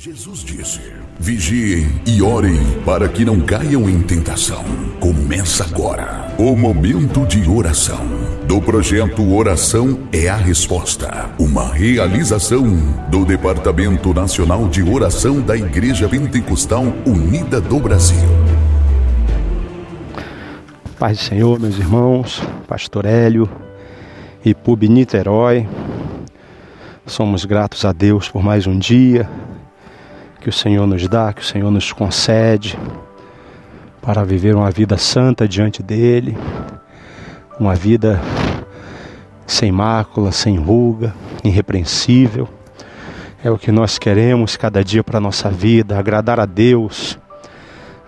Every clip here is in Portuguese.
Jesus disse: Vigiem e orem para que não caiam em tentação. Começa agora o momento de oração do projeto Oração é a Resposta, uma realização do Departamento Nacional de Oração da Igreja Pentecostal Unida do Brasil. Paz do Senhor, meus irmãos, Pastor Hélio e Pub Niterói, somos gratos a Deus por mais um dia que o Senhor nos dá, que o Senhor nos concede para viver uma vida santa diante dele, uma vida sem mácula, sem ruga, irrepreensível. É o que nós queremos cada dia para a nossa vida, agradar a Deus,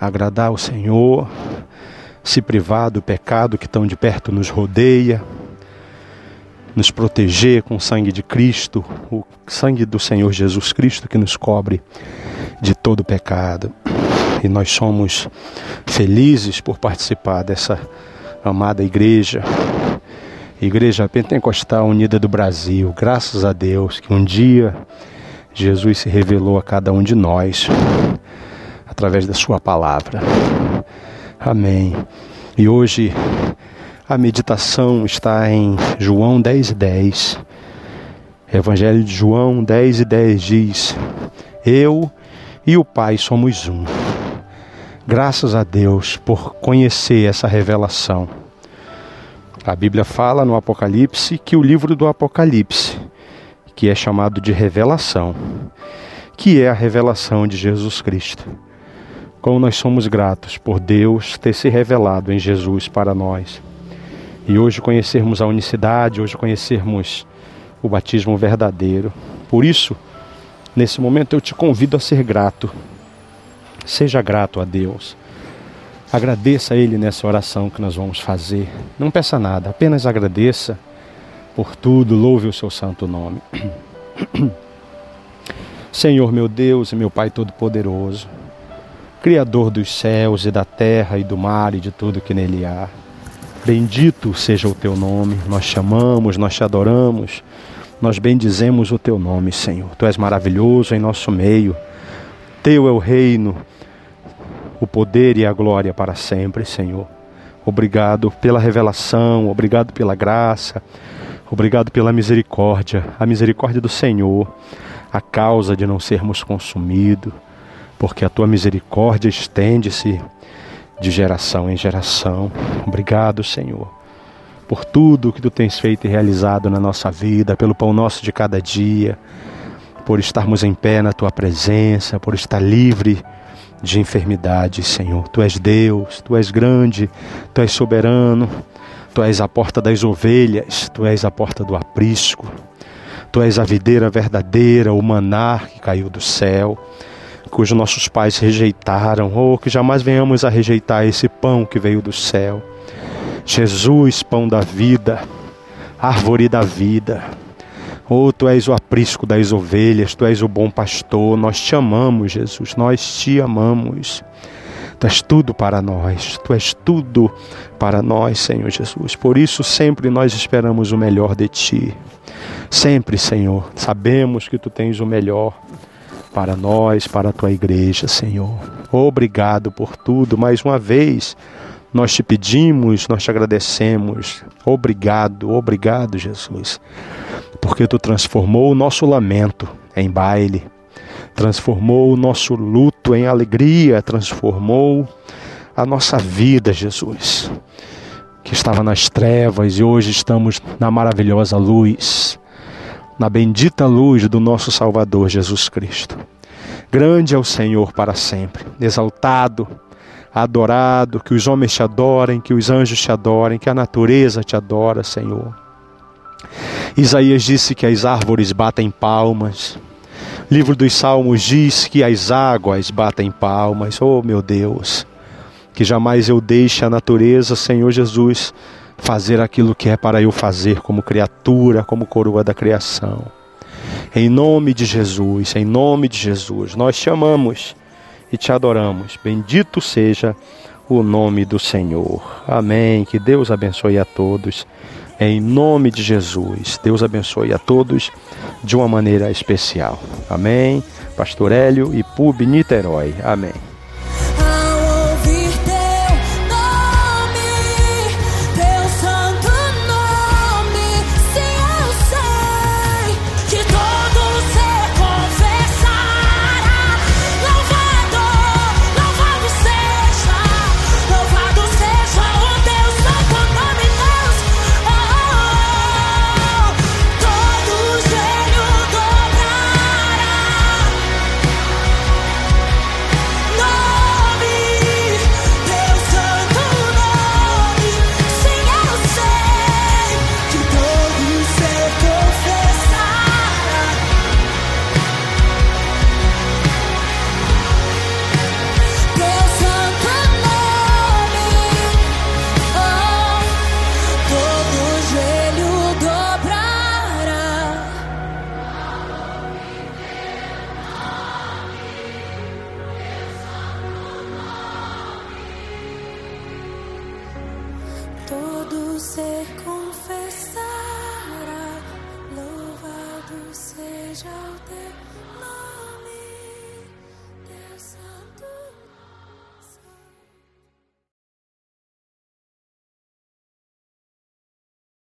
agradar ao Senhor, se privar do pecado que tão de perto nos rodeia, nos proteger com o sangue de Cristo, o sangue do Senhor Jesus Cristo que nos cobre de todo pecado. E nós somos felizes por participar dessa amada igreja, Igreja Pentecostal Unida do Brasil. Graças a Deus que um dia Jesus se revelou a cada um de nós através da Sua palavra. Amém. E hoje a meditação está em João 10 e 10. Evangelho de João 10 e 10 diz: Eu e o Pai somos um. Graças a Deus por conhecer essa revelação. A Bíblia fala no Apocalipse que o livro do Apocalipse, que é chamado de revelação, que é a revelação de Jesus Cristo. Como nós somos gratos por Deus ter se revelado em Jesus para nós e hoje conhecermos a unicidade, hoje conhecermos o batismo verdadeiro. Por isso, nesse momento eu te convido a ser grato. Seja grato a Deus. Agradeça a Ele nessa oração que nós vamos fazer. Não peça nada, apenas agradeça por tudo, louve o seu santo nome. Senhor meu Deus e meu Pai Todo-Poderoso, Criador dos céus e da terra e do mar e de tudo que nele há. Bendito seja o teu nome, nós chamamos, nós te adoramos, nós bendizemos o teu nome, Senhor. Tu és maravilhoso em nosso meio, teu é o reino, o poder e a glória para sempre, Senhor. Obrigado pela revelação, obrigado pela graça, obrigado pela misericórdia, a misericórdia do Senhor, a causa de não sermos consumidos, porque a tua misericórdia estende-se de geração em geração. Obrigado, Senhor, por tudo que tu tens feito e realizado na nossa vida, pelo pão nosso de cada dia, por estarmos em pé na tua presença, por estar livre de enfermidade, Senhor. Tu és Deus, tu és grande, tu és soberano, tu és a porta das ovelhas, tu és a porta do aprisco. Tu és a videira verdadeira, o manar que caiu do céu cujos nossos pais rejeitaram, ou que jamais venhamos a rejeitar esse pão que veio do céu. Jesus, pão da vida, árvore da vida. Oh, tu és o aprisco das ovelhas, tu és o bom pastor. Nós te amamos, Jesus, nós te amamos. Tu és tudo para nós, tu és tudo para nós, Senhor Jesus. Por isso, sempre nós esperamos o melhor de ti. Sempre, Senhor, sabemos que tu tens o melhor para nós, para a tua igreja, Senhor. Obrigado por tudo. Mais uma vez, nós te pedimos, nós te agradecemos. Obrigado, obrigado, Jesus, porque tu transformou o nosso lamento em baile, transformou o nosso luto em alegria, transformou a nossa vida, Jesus, que estava nas trevas e hoje estamos na maravilhosa luz na bendita luz do nosso Salvador Jesus Cristo. Grande é o Senhor para sempre, exaltado, adorado, que os homens te adorem, que os anjos te adorem, que a natureza te adora, Senhor. Isaías disse que as árvores batem palmas. livro dos Salmos diz que as águas batem palmas. Oh, meu Deus, que jamais eu deixe a natureza, Senhor Jesus, fazer aquilo que é para eu fazer como criatura, como coroa da criação. Em nome de Jesus, em nome de Jesus, nós te amamos e te adoramos. Bendito seja o nome do Senhor. Amém. Que Deus abençoe a todos. Em nome de Jesus, Deus abençoe a todos de uma maneira especial. Amém. Pastor Hélio e Pub Niterói. Amém. ser confessada. Louvado seja